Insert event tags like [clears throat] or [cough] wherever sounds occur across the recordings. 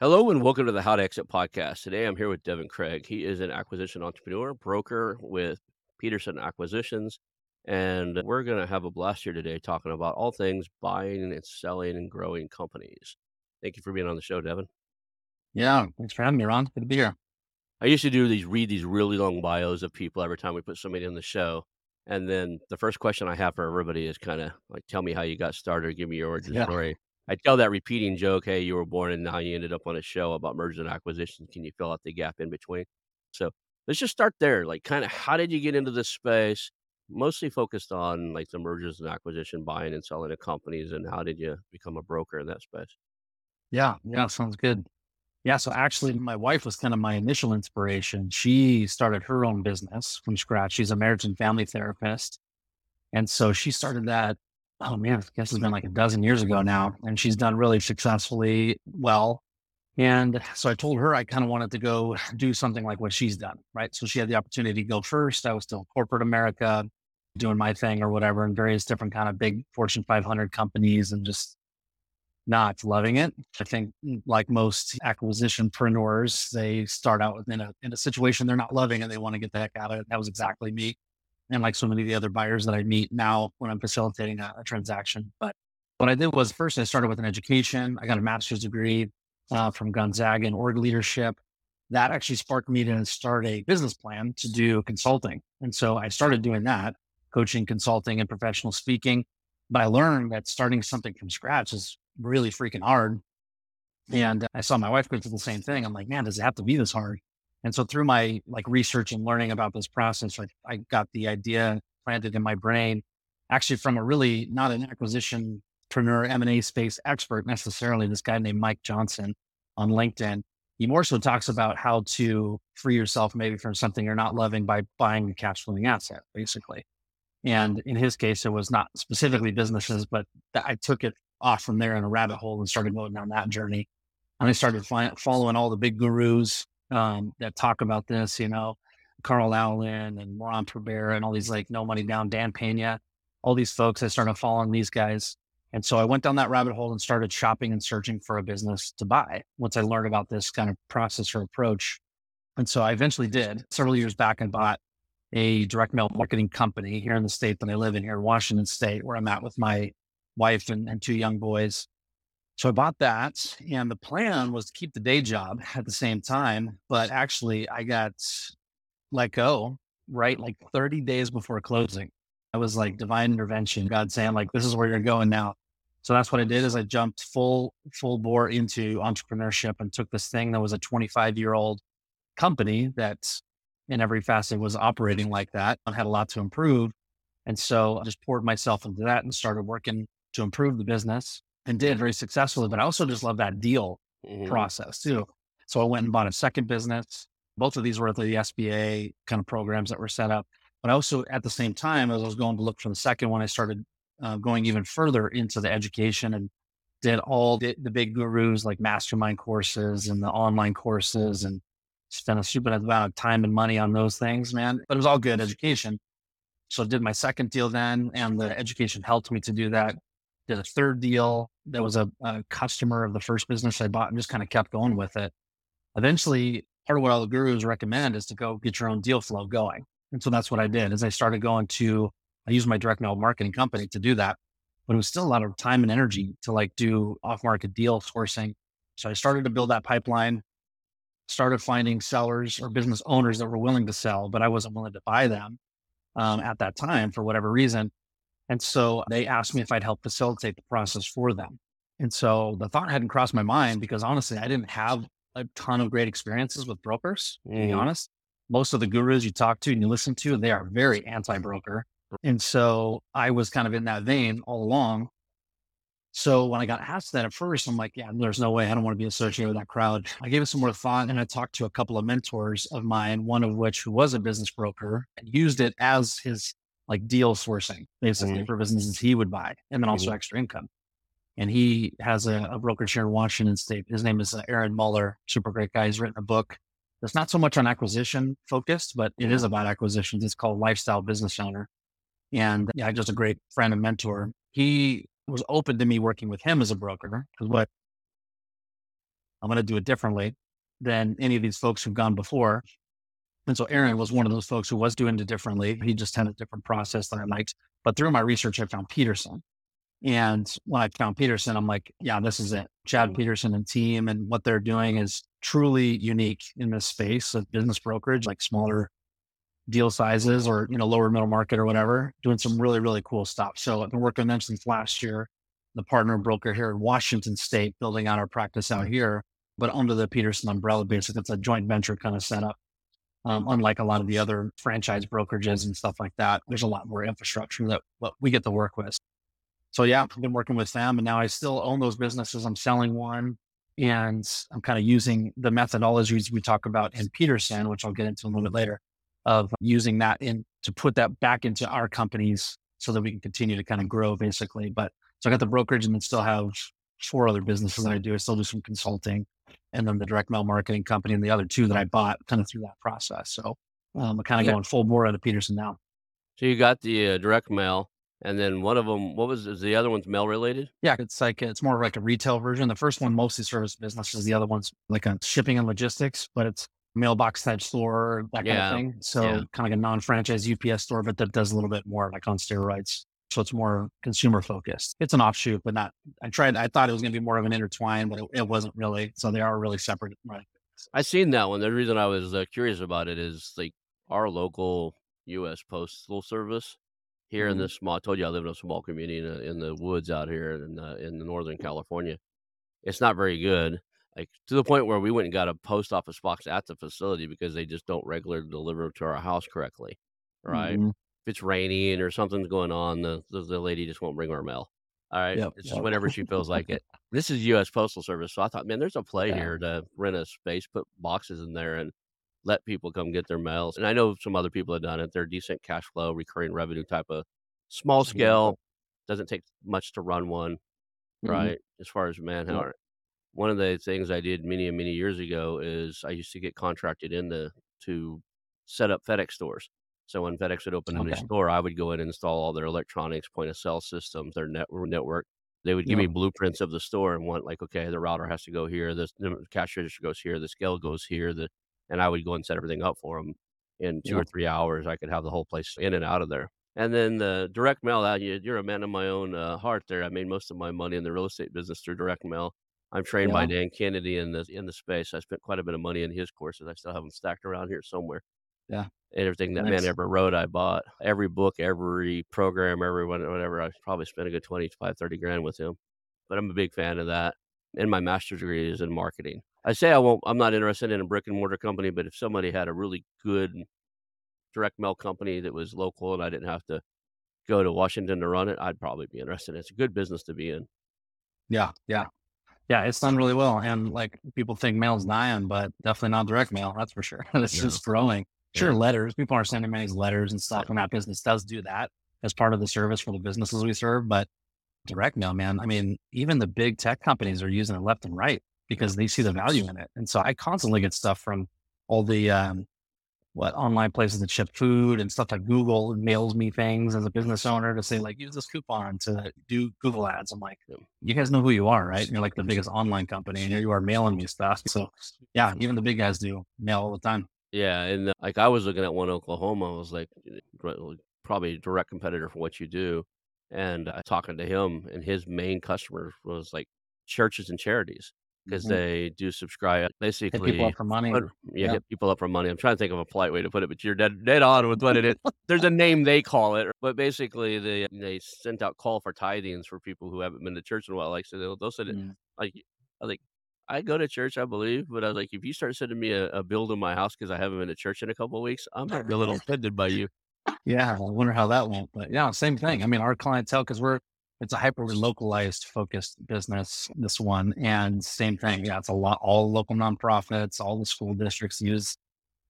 Hello and welcome to the How to Exit podcast. Today I'm here with Devin Craig. He is an acquisition entrepreneur, broker with Peterson Acquisitions, and we're going to have a blast here today talking about all things buying and selling and growing companies. Thank you for being on the show, Devin. Yeah, thanks for having me, Ron. Good to be here. I used to do these read these really long bios of people every time we put somebody on the show. And then the first question I have for everybody is kind of like, tell me how you got started, give me your origin yeah. story. I tell that repeating joke, hey, you were born and now you ended up on a show about mergers and acquisitions. Can you fill out the gap in between? So let's just start there. Like, kind of, how did you get into this space? Mostly focused on like the mergers and acquisition, buying and selling of companies, and how did you become a broker in that space? Yeah, yeah, sounds good. Yeah, so actually, my wife was kind of my initial inspiration. She started her own business from scratch. She's a marriage and family therapist, and so she started that oh man, I guess it's been like a dozen years ago now. And she's done really successfully well. And so I told her I kind of wanted to go do something like what she's done. Right. So she had the opportunity to go first. I was still corporate America doing my thing or whatever in various different kind of big Fortune 500 companies and just not loving it. I think mm, like most acquisitionpreneurs, they start out in a, in a situation they're not loving and they want to get the heck out of it. That was exactly me and like so many of the other buyers that I meet now when I'm facilitating a, a transaction. But what I did was first I started with an education. I got a master's degree uh, from Gonzaga in org leadership. That actually sparked me to start a business plan to do consulting. And so I started doing that, coaching, consulting, and professional speaking. But I learned that starting something from scratch is really freaking hard. And I saw my wife go through the same thing. I'm like, man, does it have to be this hard? And so through my like research and learning about this process, I, I got the idea planted in my brain, actually from a really not an acquisition entrepreneur M&A space expert necessarily, this guy named Mike Johnson on LinkedIn. He more so talks about how to free yourself maybe from something you're not loving by buying a cash flowing asset, basically. And in his case, it was not specifically businesses, but I took it off from there in a rabbit hole and started going down that journey. And I started following all the big gurus, um, that talk about this, you know, Carl Allen and Laurent Perber and all these like no money down, Dan Pena, all these folks. I started following these guys. And so I went down that rabbit hole and started shopping and searching for a business to buy once I learned about this kind of process or approach. And so I eventually did several years back and bought a direct mail marketing company here in the state that I live in here, in Washington State, where I'm at with my wife and, and two young boys. So I bought that, and the plan was to keep the day job at the same time. But actually, I got let go right like 30 days before closing. I was like divine intervention, God saying like, "This is where you're going now." So that's what I did. Is I jumped full full bore into entrepreneurship and took this thing that was a 25 year old company that in every facet was operating like that and had a lot to improve. And so I just poured myself into that and started working to improve the business and did very successfully. But I also just love that deal mm-hmm. process too. So I went and bought a second business. Both of these were the SBA kind of programs that were set up. But I also at the same time, as I was going to look for the second one, I started uh, going even further into the education and did all the, the, big gurus like mastermind courses and the online courses and spent a stupid amount of time and money on those things, man. But it was all good education. So I did my second deal then, and the education helped me to do that. Did a third deal that was a, a customer of the first business I bought and just kind of kept going with it. Eventually, part of what all the gurus recommend is to go get your own deal flow going. And so that's what I did as I started going to, I used my direct mail marketing company to do that, but it was still a lot of time and energy to like do off market deal sourcing. So I started to build that pipeline, started finding sellers or business owners that were willing to sell, but I wasn't willing to buy them um, at that time for whatever reason. And so they asked me if I'd help facilitate the process for them. And so the thought hadn't crossed my mind because honestly, I didn't have a ton of great experiences with brokers, to be Mhm. honest. Most of the gurus you talk to and you listen to, they are very anti broker. And so I was kind of in that vein all along. So when I got asked that at first, I'm like, yeah, there's no way I don't want to be associated with that crowd. I gave it some more thought and I talked to a couple of mentors of mine, one of which who was a business broker and used it as his like deal sourcing, basically Mhm. for businesses he would buy and then also extra income. And he has a, a brokerage here in Washington State. His name is uh, Aaron Muller, super great guy. He's written a book that's not so much on acquisition focused, but it is about acquisitions. It's called Lifestyle Business Owner. And yeah, just a great friend and mentor. He was open to me working with him as a broker because what I'm going to do it differently than any of these folks who've gone before. And so Aaron was one of those folks who was doing it differently. He just had a different process than I liked. But through my research, I found Peterson. And when I found Peterson, I'm like, yeah, this is it. Chad mm. Peterson and team and what they're doing is truly unique in this space of business brokerage, like smaller deal sizes or, you know, lower middle market or whatever, doing some really, really cool stuff. So I've been working with them since last year, the partner broker here in Washington State, building out our practice out mm. here, but under the Peterson umbrella, basically it's a joint venture kind of setup. Um, unlike a lot of the other franchise brokerages and stuff like that, there's a lot more infrastructure that what we get to work with. So yeah, I've been working with them and now I still own those businesses. I'm selling one and I'm kind of using the methodologies we talk about in Peterson, which I'll get into a little bit later, of using that in to put that back into our companies so that we can continue to kind of grow basically. But so I got the brokerage and then still have four other businesses that I do. I still do some consulting and then the direct mail marketing company and the other two that I bought kind of through that process. So um, I'm kind of Yeah. going full bore out of Peterson now. So you got the uh, direct mail, and then one of them. What was is the other one's mail related? Yeah, it's like it's more like a retail version. The first one mostly serves businesses. The other one's like a shipping and logistics, but it's mailbox type store, that kind of thing. So yeah. kind of like a non-franchise UPS store, but that does a little bit more like on steroids. So it's more consumer focused. It's an offshoot, but not. I tried. I thought it was going to be more of an intertwine, but it, it wasn't really. So they are really separate. Right. I seen that one. The reason I was uh, curious about it is like our local U.S. Postal Service here in Mhm. this small. I told you I live in a small community in, the- in the woods out here in uh, in the Northern California. It's not very good. Like to the point where we went and got a post office box at the facility because they just don't regularly deliver to our house correctly. Right. Mhm. If it's raining or something's going on, the, the the lady just won't bring our mail. All right. Yep, It's just whenever she feels like it. [laughs] This is U.S. Postal Service, so I thought, man, there's a play Yeah. here to rent a space, put boxes in there, and let people come get their mails. And I know some other people have done it. They're decent cash flow, recurring revenue type of small Yeah. scale. Doesn't take much to run one, Mhm. right? As far as manpower. One of the things I did many and many years ago is I used to get contracted in to to set up FedEx stores. So when FedEx would open a new store, I would go in and install all their electronics, point of sale systems, their network network. They would give me blueprints of the store and want like, okay, the router has to go here, this the cash register goes here, the scale goes here, the and I would go and set everything up for them. In two or three hours, I could have the whole place in and out of there. And then the direct mail, you're a man of my own uh, heart. There, I made most of my money in the real estate business through direct mail. I'm trained by Dan Kennedy in the in the space. I spent quite a bit of money in his courses. I still have them stacked around here somewhere. Yeah. Everything that man ever wrote, I bought. Every book, every program, everyone whatever. I probably spent a good 25, 30 grand with him. But I'm a big fan of that. And my master's degree is in marketing. I say I won't. I'm not interested in a brick and mortar company, but if somebody had a really good direct mail company that was local and I didn't have to go to Washington to run it, I'd probably be interested. It's a good business to be in. Yeah, yeah, yeah. It's done really well, and like people think mail's dying, but definitely not direct mail. That's for sure. [laughs] it's No. just growing. Sure, Yeah. letters. People are sending many letters and stuff, and that business does do that as part of the service for the businesses we serve. But direct mail, man. I mean, even the big tech companies are using it left and right because they see the value in it. And so I constantly get stuff from all the um, what online places that ship food and stuff like Google mails me things as a business owner to say like use this coupon to do Google ads. I'm like, you guys know who you are, right? You're like the biggest online company, and here you are mailing me stuff. So yeah, even the big guys do mail all the time. Yeah, and uh, like I was looking at one Oklahoma, I was like probably a direct competitor for what you do, and uh, talking to him, and his main customer was like churches and charities because mm-hmm. they do subscribe. Basically, hit people up for money. Yeah, hit people up for money. I'm trying to think of a polite way to put it, but you're dead dead on with what it is. There's a name they call it, but basically they they sent out call for tithings for people who haven't been to church in a while. Like so, they'll, they'll send it. Mm. Like I like I go to church, I believe, but I was mm. like, if you start sending me a, a bill to my house because I haven't been to church in a couple of weeks, I'm gonna be a little offended by you. Yeah, I wonder how that went, but yeah, same thing. I mean, our clientele because we're it's a hyper localized focused business, this one. And same thing. Yeah, it's a lot, all local nonprofits, all the school districts use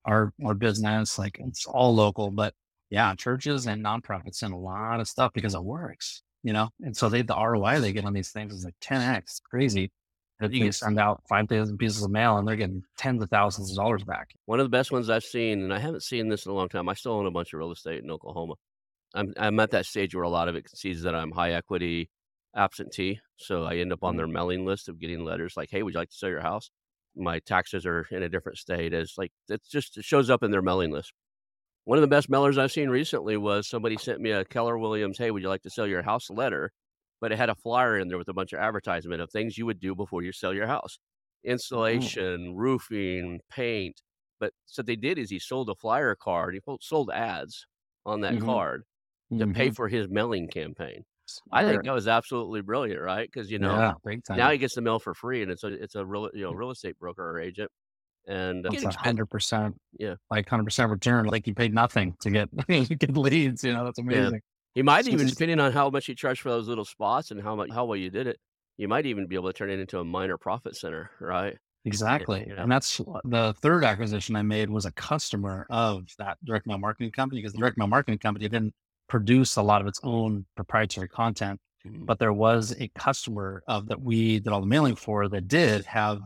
our, our business. Like it's all local, but yeah, churches and nonprofits send a lot of stuff because it works, you know? And so they, the ROI they get on these things is like 10X. Crazy. That you can send out 5,000 pieces of mail and they're getting tens of thousands of dollars back. One of the best ones I've seen, and I haven't seen this in a long time. I still own a bunch of real estate in Oklahoma. I'm I'm at that stage where a lot of it sees that I'm high equity absentee, so I end up on mm-hmm. their mailing list of getting letters like, "Hey, would you like to sell your house?" My taxes are in a different state. It's like it's just it shows up in their mailing list. One of the best mailers I've seen recently was somebody sent me a Keller Williams, "Hey, would you like to sell your house?" letter, but it had a flyer in there with a bunch of advertisement of things you would do before you sell your house, insulation, oh. roofing, paint. But so they did is he sold a flyer card. He sold ads on that mm-hmm. card to pay mm-hmm. for his mailing campaign. I think that was absolutely brilliant, right? Because you know yeah, now he gets the mail for free, and it's a it's a real you know real estate broker or agent, and a hundred percent, yeah, like hundred percent return. Like you paid nothing to get [laughs] get leads. You know that's amazing. Yeah. He might even, depending on how much you charge for those little spots and how much how well you did it, you might even be able to turn it into a minor profit center, right? Exactly. And that's the third acquisition I made was a customer of that direct mail marketing company because the direct mail marketing company didn't produce a lot of its own proprietary content. Mm-hmm. But there was a customer of that we did all the mailing for that did have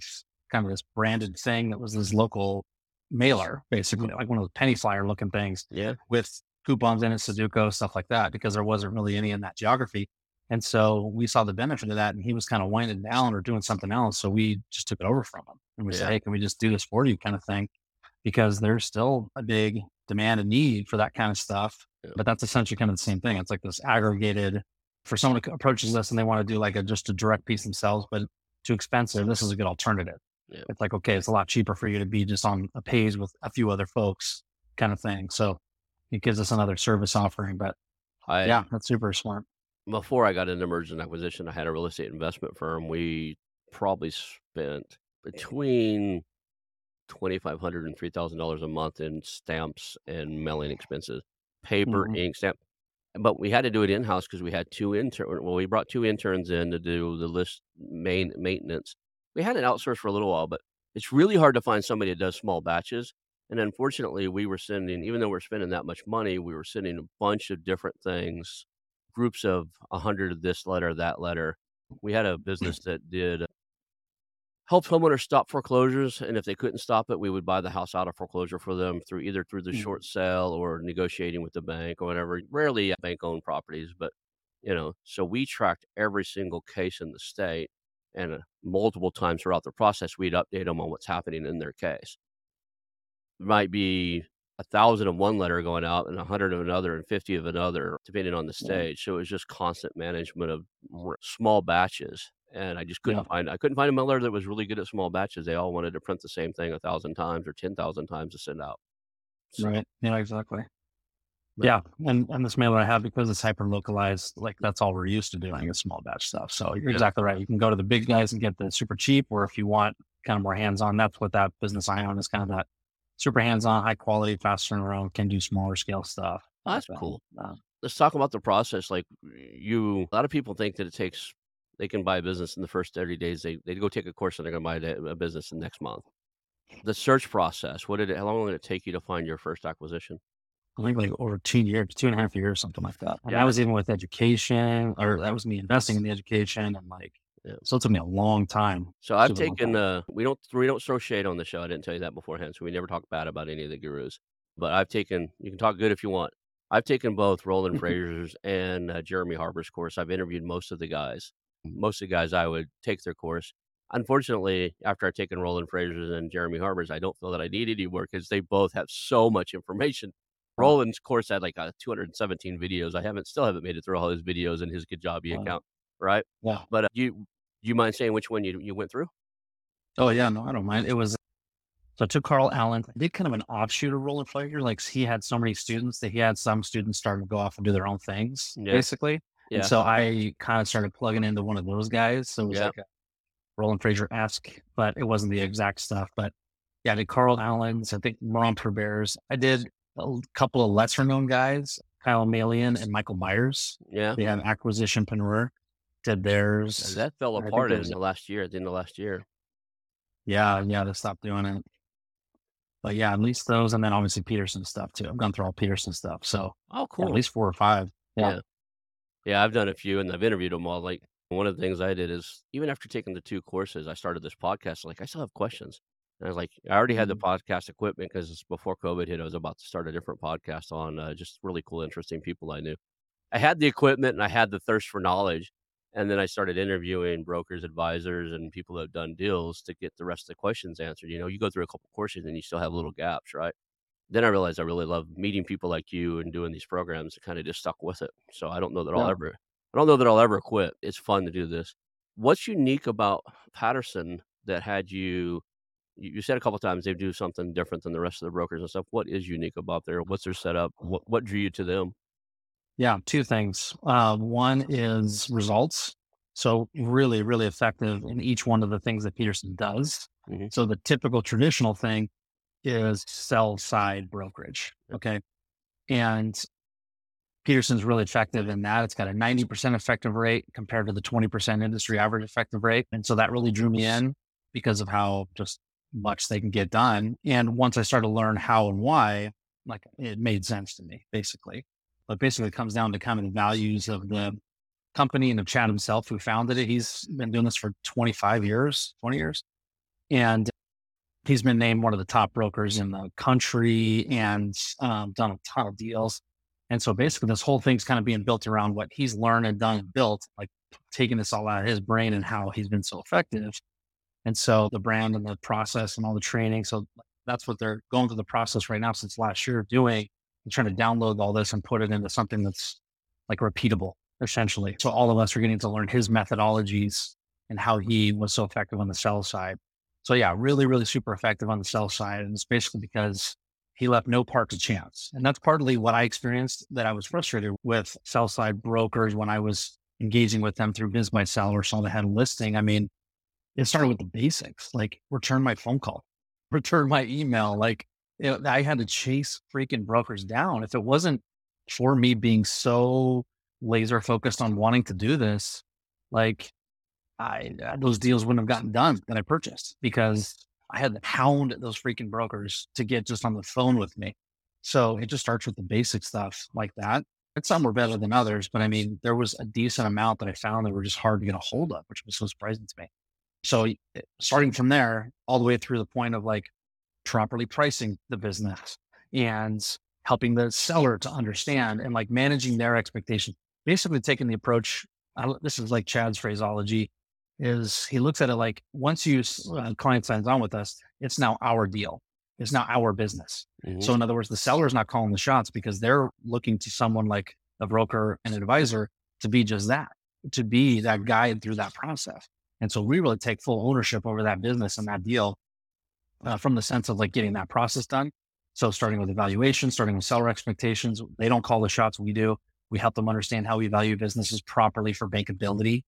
kind of this branded thing that was this local mailer, basically like one of those penny flyer looking things. Yeah. With coupons in at Sudoku, stuff like that, because there wasn't really any in that geography. And so we saw the benefit of that and he was kind of winding down or doing something else. So we just took it over from him and we yeah. said, Hey, can we just do this for you kind of thing? Because there's still a big demand and need for that kind of stuff. Yeah. But that's essentially kind of the same thing. It's like this aggregated for someone who approaches this and they want to do like a just a direct piece themselves, but too expensive. This is a good alternative. Yeah. It's like, okay, it's a lot cheaper for you to be just on a page with a few other folks kind of thing. So it gives us another service offering. But I, yeah, that's super smart. Before I got into mergers and acquisition, I had a real estate investment firm. We probably spent between twenty five hundred and three thousand dollars a month in stamps and mailing expenses paper, mm-hmm. ink, stamp. But we had to do it in house because we had two interns. Well, we brought two interns in to do the list main maintenance. We had it outsourced for a little while, but it's really hard to find somebody that does small batches. And unfortunately, we were sending, even though we're spending that much money, we were sending a bunch of different things, groups of a hundred of this letter, that letter. We had a business that did helped homeowners stop foreclosures and if they couldn't stop it we would buy the house out of foreclosure for them through either through the mm-hmm. short sale or negotiating with the bank or whatever rarely bank owned properties but you know so we tracked every single case in the state and uh, multiple times throughout the process we'd update them on what's happening in their case might be a thousand of one letter going out and a hundred of another and 50 of another depending on the stage so it was just constant management of small batches and I just couldn't yeah. find I couldn't find a mailer that was really good at small batches. They all wanted to print the same thing a thousand times or ten thousand times to send out. So, right. Yeah, exactly. But, yeah. And and this mailer I have because it's hyper localized, like that's all we're used to doing is small batch stuff. So you're yeah. exactly right. You can go to the big guys and get the super cheap, or if you want kind of more hands on, that's what that business I own is kind of that super hands on, high quality, fast turnaround, can do smaller scale stuff. Oh, that's cool. Uh, Let's talk about the process. Like you, a lot of people think that it takes they can buy a business in the first 30 days. They they go take a course and they're going to buy a business in next month. The search process. What did it? How long did it take you to find your first acquisition? I think like over two years, two and a half years, something like that. And yeah. that was even with education, or that was me investing in the education, and like yeah. So it took me a long time. So I've taken uh we don't we don't throw shade on the show. I didn't tell you that beforehand. So we never talk bad about any of the gurus. but I've taken. You can talk good if you want. I've taken both Roland [laughs] Frasier's and uh, Jeremy Harbour's course. I've interviewed most of the guys. Most of the guys I would take their course. Unfortunately, after I've taken Roland Frasier's and Jeremy Harbour's, I don't feel that I need any more because they both have so much information. [laughs] Roland's course had like uh, 217 videos. I haven't still haven't made it through all his videos in his Kajabi Wow. account, right? Yeah. But uh, you you mind saying which one you you went through? Oh yeah, no, I don't mind. It was so I took Carl Allen. I did kind of an offshoot of Roland Frasier. Like he had so many students that he had some students starting to go off and do their own things, Yeah. basically. Yeah. And so I kind of started plugging into one of those guys. So it was Yeah. like a Roland Frasier esque, but it wasn't the exact stuff. But yeah, I did Carl Allen's. I think Moron Bears. I did a couple of lesser known guys, Kyle Malian and Michael Myers. yeah. They have Acquisitionpreneur. Did theirs. That fell apart in the last year, at the end of last year. Yeah, yeah, to stop doing it. But yeah, at least those, and then obviously Peterson stuff too. I've gone through all Peterson stuff, so Oh, yeah, cool. at least four or five. Yeah. Yeah. Yeah, I've done a few and I've interviewed them all. Like one of the things I did is even after taking the two courses, I started this podcast. Like I still have questions. And I was like, I already had the podcast equipment because before COVID hit, I was about to start a different podcast on uh, just really cool, interesting people I knew. I had the equipment and I had the thirst for knowledge. And then I started interviewing brokers, advisors, and people that have done deals to get the rest of the questions answered. You know, you go through a couple courses and you still have little gaps, right? Then I realized I really love meeting people like you and doing these programs and kind of just stuck with it. So I don't know that I'll Yeah. ever I don't know that I'll ever quit. It's fun to do this. What's unique about Peterson that had you you you said a couple times they do something different than the rest of the brokers and stuff. What is unique about their what's their setup? What what drew you to them? Yeah, two things. Uh, one is results. So really, really effective in each one of the things that Peterson does. Mhm. So the typical traditional thing is sell side brokerage. Okay. And Peterson's really effective in that. It's got a 90% effective rate compared to the 20% industry average effective rate. And so that really drew me in because of how just much they can get done. And once I started to learn how and why, like it made sense to me, basically. But basically, it comes down to kind of the values of the company and of Chad himself, who founded it. He's been doing this for 25 years, 20 years. And he's been named one of the top brokers in the country and um, done a ton of deals. And so basically, this whole thing's kind of being built around what he's learned and done and built, like taking this all out of his brain and how he's been so effective. And so the brand and the process and all the training. So that's what they're going through the process right now since last year doing trying to download all this and put it into something that's like repeatable, essentially. So all of us are getting to learn his methodologies and how he was so effective on the sell side. So yeah, really, really super effective on the sell side. And it's basically because he left no part to chance. And that's partly what I experienced that I was frustrated with sell side brokers when I was engaging with them through BizBuySell or saw they had a listing. I mean, it started with the basics, like return my phone call, [laughs] return my email. Like you know, I had to chase freaking brokers down. If it wasn't for me being so laser focused on wanting to do this, like I uh, those deals wouldn't have gotten done that I purchased because I had to hound those freaking brokers to get just on the phone with me. So it just starts with the basic stuff like that. And some were better than others, but I mean, there was a decent amount that I found that were just hard to get a hold of, which was so surprising to me. So eh, starting from there, all the way through the point of like properly pricing the business and helping the seller to understand and like managing their expectations. Basically, taking the approach. This is like Chad's phraseology. Is he looks at it like once you uh, client signs on with us, it's now our deal. It's now our business. Mhm. So in other words, the seller's not calling the shots because they're looking to someone like a broker and advisor to be just that, to be that guide through that process. And so we really take full ownership over that business and that deal uh, from the sense of like getting that process done. So starting with evaluation, starting with seller expectations, they don't call the shots. We do. We help them understand how we value businesses properly for bankability.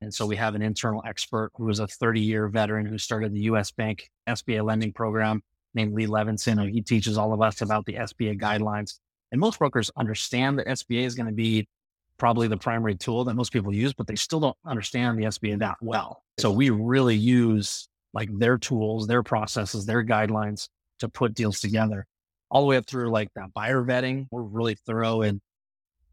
And so we have an internal expert who is a 30 year veteran who started the US Bank SBA lending program named Lee Levinson. and He teaches all of us about the SBA guidelines. And most brokers understand that SBA is going to be probably the primary tool that most people use, but they still don't understand the SBA that well. So we really use like their tools, their processes, their guidelines to put deals together all the way up through like that buyer vetting. We're really thorough in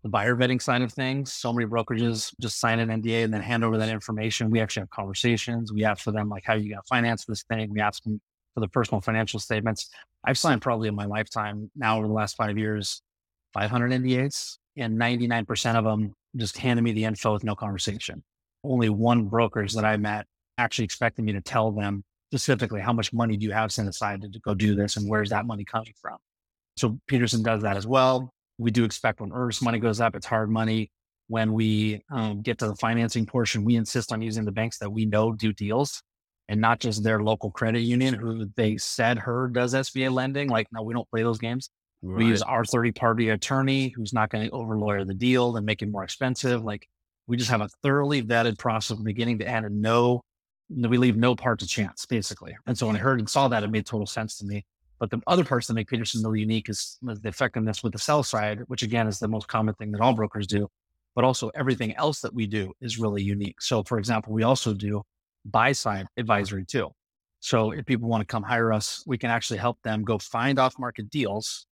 the buyer vetting side of things. So many brokerages just sign an NDA and then hand over that information. We actually have conversations. We ask for them like, how you got to finance this thing? We ask them for the personal financial statements. I've signed probably in my lifetime now over the last five years, 500 NDAs and 99% of them just handed me the info with no conversation. Only one brokers that I met actually expecting me to tell them specifically how much money do you have set aside to go do this and where's that money coming from. So Peterson does that as well. We do expect when earnest money goes up, it's hard money. When we um, get to the financing portion, we insist on using the banks that we know do deals and not just their local credit union who they said her does SBA lending. Like, no, we don't play those games. Right. We use our 30 party attorney who's not going to over lawyer the deal and make it more expensive. Like, we just have a thoroughly vetted process from beginning to end and no, we leave no part to chance, basically. And so when I heard and saw that, it made total sense to me. But the other parts that make Peterson really unique is uh, the effectiveness with the sell side, which again is the most common thing that all brokers do. But also everything else that we do is really unique. So, for example, we also do buy side advisory too. So, if people want to come hire us, we can actually help them go find off market deals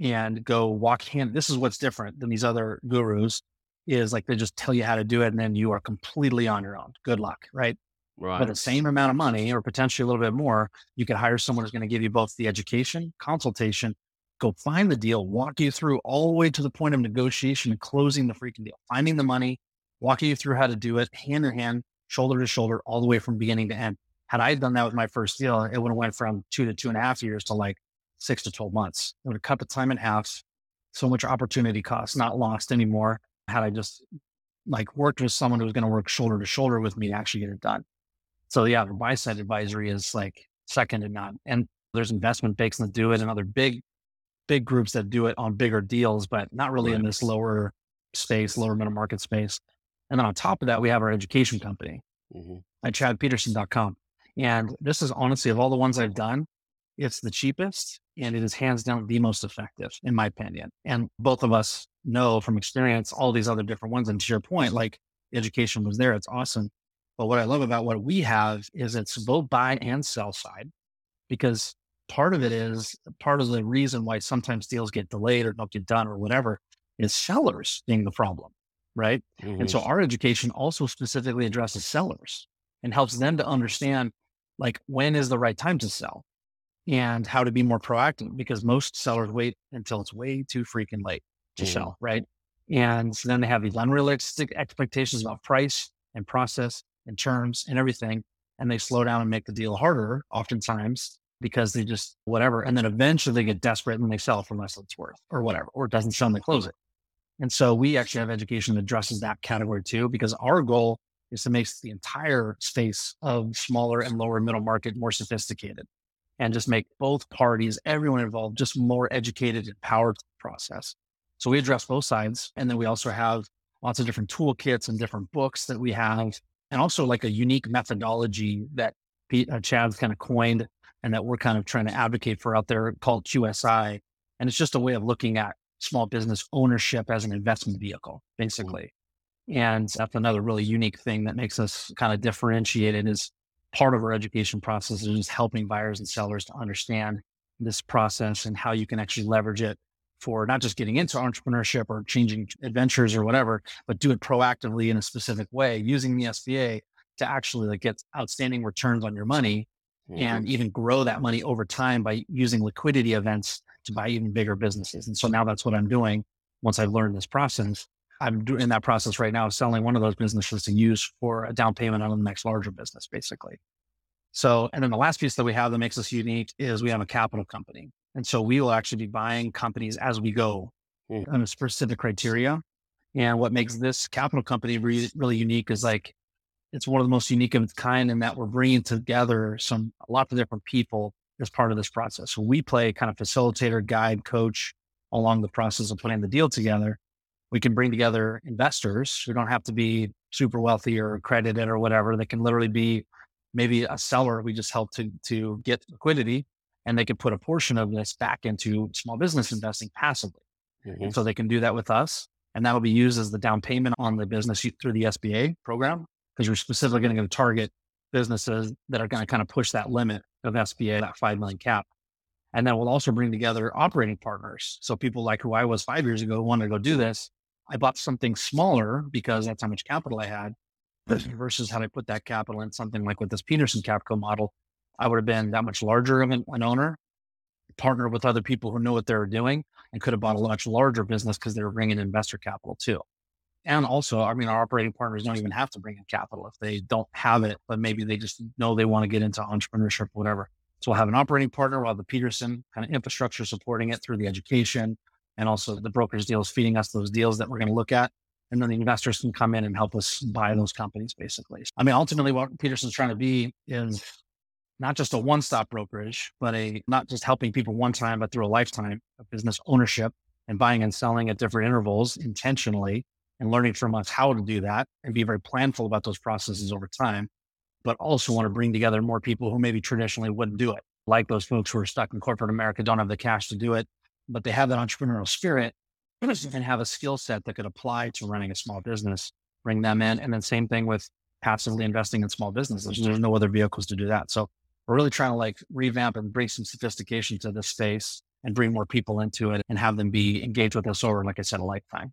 and go walk hand. This is what's different than these other gurus is like they just tell you how to do it and then you are completely on your own. Good luck, right? Right. For the same amount of money or potentially a little bit more, you could hire someone who's going to give you both the education, consultation, go find the deal, walk you through all the way to the point of negotiation and closing the freaking deal, finding the money, walking you through how to do it hand in hand, shoulder to shoulder, all the way from beginning to end. Had I done that with my first deal, it would have went from two to two and a half years to like six to 12 months. It would have cut the time in half. So much opportunity cost, not lost anymore. Had I just like worked with someone who was going to work shoulder to shoulder with me to actually get it done. So yeah, the buy side advisory is like second to none. And there's investment banks that do it and other big, big groups that do it on bigger deals, but not really right. in this lower space, lower middle market space. And then on top of that, we have our education company mm-hmm. at chadpeterson.com. And this is honestly, of all the ones I've done, it's the cheapest and it is hands down the most effective, in my opinion. And both of us know from experience all these other different ones. And to your point, like education was there, it's awesome. But what I love about what we have is it's both buy and sell side because part of it is part of the reason why sometimes deals get delayed or don't get done or whatever is sellers being the problem. Right. Mm-hmm. And so mm-hmm. our education also specifically addresses sellers and helps them to understand like when is the right time to sell and how to be more proactive because most sellers wait until it's way too freaking late to mm-hmm. sell. Right. And so then they have these unrealistic expectations about price and process and terms and everything. And they slow down and make the deal harder oftentimes because they just whatever. And then eventually they get desperate and they sell for less than it's worth or whatever, or it doesn't sell and they close it. And so we actually have education that addresses that category too, because our goal is to make the entire space of smaller and lower middle market more sophisticated and just make both parties, everyone involved, just more educated and powered process. So we address both sides. And then we also have lots of different toolkits and different books that we have and also like a unique methodology that Pete, uh, Chad's kind of coined and that we're kind of trying to advocate for out there called QSI. And it's just a way of looking at small business ownership as an investment vehicle, mm. basically. Mm-hmm. And that's another really unique thing that makes us kind of differentiated is part of our education process is just helping buyers and sellers to understand this process and how you can actually leverage it for not just getting into entrepreneurship or changing adventures or whatever, but do it proactively in a specific way using the SBA to actually like get outstanding returns on your money mm-hmm. and even grow that money over time by using liquidity events to buy even bigger businesses. And so now that's what I'm doing once I've learned this process. I'm doing that process right now, selling one of those businesses to use for a down payment on the next larger business, basically. So, and then the last piece that we have that makes us unique is we have a capital company. And so we will actually be buying companies as we go mm. on a specific criteria. And what makes this capital company really, really unique is like, it's one of the most unique of its kind in that we're bringing together some, a lot of different people as part of this process. So we play kind of facilitator, guide, coach along the process of putting the deal together. We can bring together investors who don't have to be super wealthy or accredited or whatever. They can literally be maybe a seller. We just help to, to get liquidity and they could put a portion of this back into small business investing passively. Mm-hmm. So they can do that with us. And that will be used as the down payment on the business through the SBA program, because you're specifically going to target businesses that are going to kind of push that limit of SBA, that 5 million cap. And then we'll also bring together operating partners. So people like who I was five years ago wanted to go do this. I bought something smaller because that's how much capital I had [clears throat] versus how I put that capital in something like with this Peterson Capital model I would have been that much larger of an, owner, partnered with other people who know what they were doing, and could have bought a much larger business because they were bringing investor capital too. And also, I mean, our operating partners don't even have to bring in capital if they don't have it, but maybe they just know they want to get into entrepreneurship, or whatever. So we'll have an operating partner, we'll have the Peterson kind of infrastructure supporting it through the education and also the brokerage deals feeding us those deals that we're going to look at. And then the investors can come in and help us buy those companies, basically. I mean, ultimately, what Peterson's trying to be is not just a one stop brokerage, but a not just helping people one time, but through a lifetime of business ownership and buying and selling at different intervals intentionally and learning from us how to do that and be very planful about those processes over time, but also want to bring together more people who maybe traditionally wouldn't do it, like those folks who are stuck in corporate America, don't have the cash to do it, but they have that entrepreneurial spirit [clears throat] and have a skill set that could apply to running a small business, bring them in. And then same thing with passively investing in small businesses. There's no other vehicles to do that. So we're really trying to like revamp and bring some sophistication to this space and bring more people into it and have them be engaged with us over, like I said, a lifetime.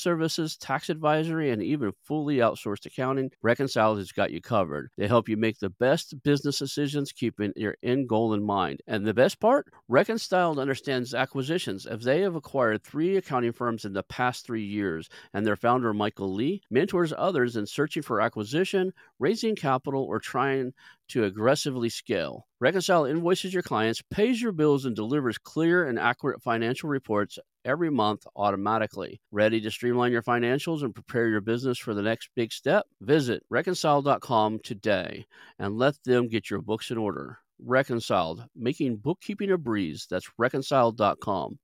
services, tax advisory, and even fully outsourced accounting, Reconciled has got you covered. They help you make the best business decisions, keeping your end goal in mind. And the best part? Reconciled understands acquisitions, as they have acquired three accounting firms in the past three years, and their founder, Michael Lee, mentors others in searching for acquisition, raising capital, or trying to aggressively scale. Reconcile invoices your clients, pays your bills, and delivers clear and accurate financial reports every month automatically. Ready to streamline your financials and prepare your business for the next big step? Visit reconciled.com today and let them get your books in order. Reconciled, making bookkeeping a breeze. That's reconciled.com.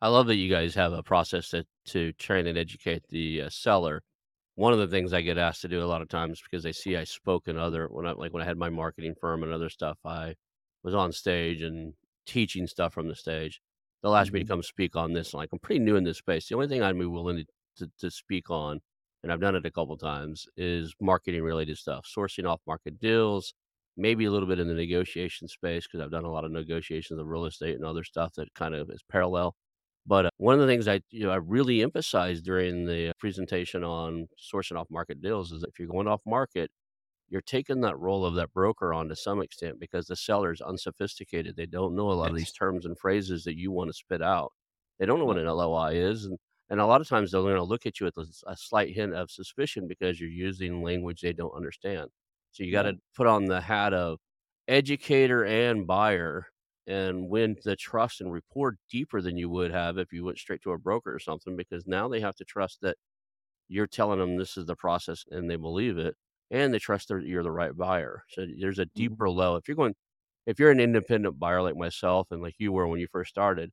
I love that you guys have a process to, to train and educate the uh, seller one of the things I get asked to do a lot of times because they see I spoke in other when I like when I had my marketing firm and other stuff, I was on stage and teaching stuff from the stage. They'll ask me to Mm-hmm. come speak on this. Like I'm pretty new in this space. The only thing I'd be willing to, to, to speak on, and I've done it a couple times, is marketing related stuff, sourcing off market deals, maybe a little bit in the negotiation space because I've done a lot of negotiations of real estate and other stuff that kind of is parallel. But uh, one of the things I you know I really emphasized during the presentation on sourcing off market deals is if you're going off market, you're taking that role of that broker on to some extent because the seller's unsophisticated. They don't know a lot of these terms and phrases that you want to spit out. They don't know what an LOI is, and and a lot of times they're going to look at you with a slight hint of suspicion because you're using language they don't understand. So you got to put on the hat of educator and buyer and win the trust and rapport deeper than you would have if you went straight to a broker or something because now they have to trust that you're telling them this is the process and they believe it and they trust that you're the right buyer so there's a Mhm. deeper level. if you're going if you're an independent buyer like myself and like you were when you first started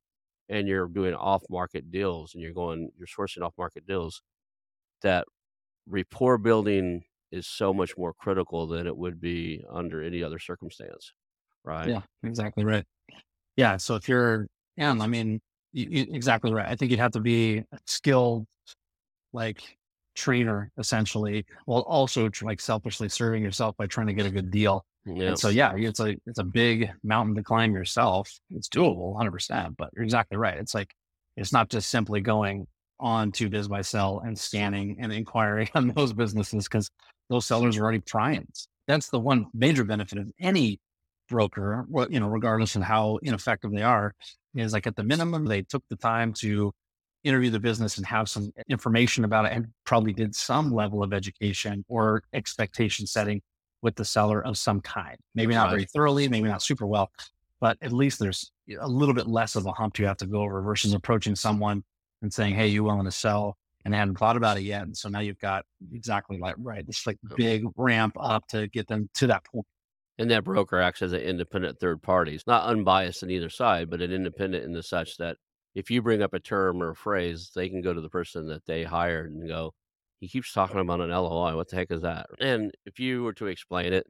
and you're doing off market deals and you're going you're sourcing off market deals that rapport building is so much more critical than it would be under any other circumstance right Yeah. Exactly right. Yeah. So if you're, yeah, I mean, you, you, exactly right. I think you'd have to be skilled, like trainer essentially, while also like selfishly serving yourself by trying to get a good deal. And so, yeah, it's a, it's a big mountain to climb yourself. It's doable 100%, but you're exactly right. It's like, it's not just simply going on to BizBuySell and scanning and inquiring [laughs] on those businesses because those sellers are already clients. That's the one major benefit of any broker, what you know, regardless of how ineffective they are, is like at the minimum they took the time to interview the business and have some information about it, and probably did some level of education or expectation setting with the seller of some kind. Maybe not very thoroughly, maybe not super well, but at least there's a little bit less of a hump you have to go over versus approaching someone and saying, "Hey, you willing to sell?" and they hadn't thought about it yet, and so now you've got exactly like right, this like big ramp up to get them to that point. And that broker acts as an independent third party. It's not unbiased on either side, but an independent in the such that if you bring up a term or a phrase, they can go to the person that they hired and go, he keeps talking about an LOI. What the heck is that? And if you were to explain it,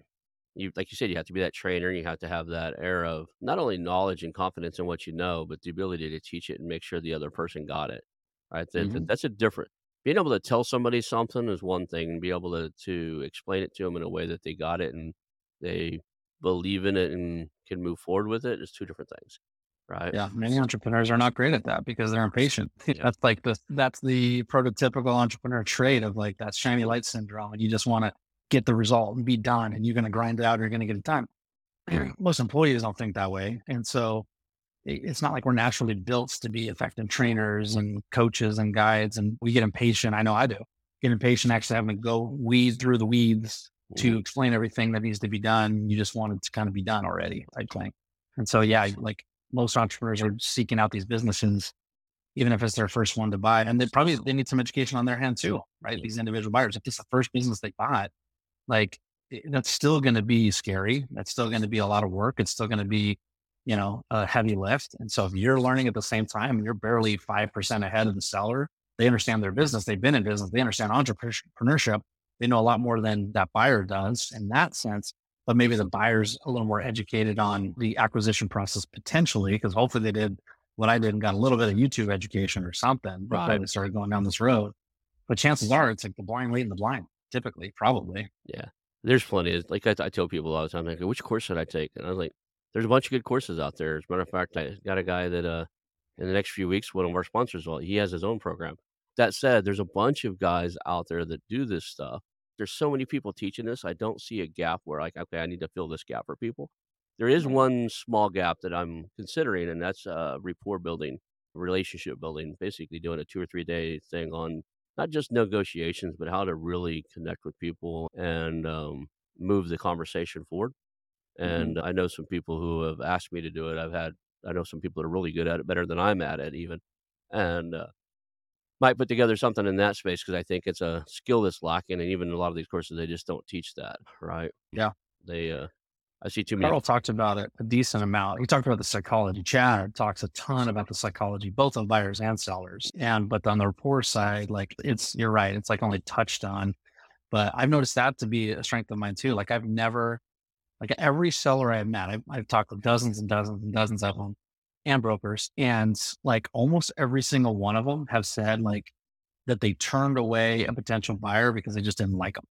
you like you said, you have to be that trainer. You have to have that air of not only knowledge and confidence in what you know, but the ability to teach it and make sure the other person got it. Right? That, Mhm. that's a different. Being able to tell somebody something is one thing, and be able to to explain it to them in a way that they got it and they believe in it and can move forward with it is two different things. Right? Yeah, many entrepreneurs are not great at that because they're impatient. [laughs] Yeah. That's like the that's the prototypical entrepreneur trait of like that shiny light syndrome, and you just want to get the result and be done, and you're going to grind it out, or you're going to get it done. Most employees don't think that way, and so it's not like we're naturally built to be effective trainers and coaches and guides, and we get impatient. I know I do. Get impatient actually having to go weed through the weeds to Mhm. explain everything that needs to be done. You just want it to kind of be done already, type thing. And so, yeah, like most entrepreneurs are seeking out these businesses, even if it's their first one to buy, and they probably they need some education on their hand too, right? These individual buyers, if it's the first business they bought, like that's still going to be scary. That's still going to be a lot of work. It's still going to be, you know, a heavy lift. And so, if you're learning at the same time, and you're barely five percent ahead of the seller. They understand their business. They've been in business. They understand entrepreneurship. They know a lot more than that buyer does in that sense but maybe the buyer's a little more educated on the acquisition process potentially, because hopefully they did what I did and got a little bit of YouTube education or something before Right. they started going down this road. But chances are it's like the blind leading the blind, typically, probably. Yeah. There's plenty of like I, I tell people all the time, like, which course should I take? And I was like, there's a bunch of good courses out there. As a matter of fact, I got a guy that uh in the next few weeks, one of our sponsors, well, he has his own program. That said, there's a bunch of guys out there that do this stuff. There's so many people teaching this. I don't see a gap where like, okay, I need to fill this gap for people. There is one small gap that I'm considering, and that's uh rapport building, relationship building, basically doing a two or three day thing on not just negotiations, but how to really connect with people and um, move the conversation forward. Mhm. And I know some people who have asked me to do it. I've had, I know some people that are really good at it, better than I'm at it, even. And uh, might put together something in that space because I think it's a skill that's lacking. And even a lot of these courses, they just don't teach that, right? Yeah. They, uh, I see too many. Carl talked about it a decent amount. He talked about the psychology. Chad talks a ton about the psychology, both of buyers and sellers. And but on the rapport side, like it's you're right, it's like only touched on. But I've noticed that to be a strength of mine too. Like I've never, like every seller I've met, I've, I've talked with dozens and dozens and dozens of them, and brokers, and like almost every single one of them have said like that they turned away a potential buyer because they just didn't like them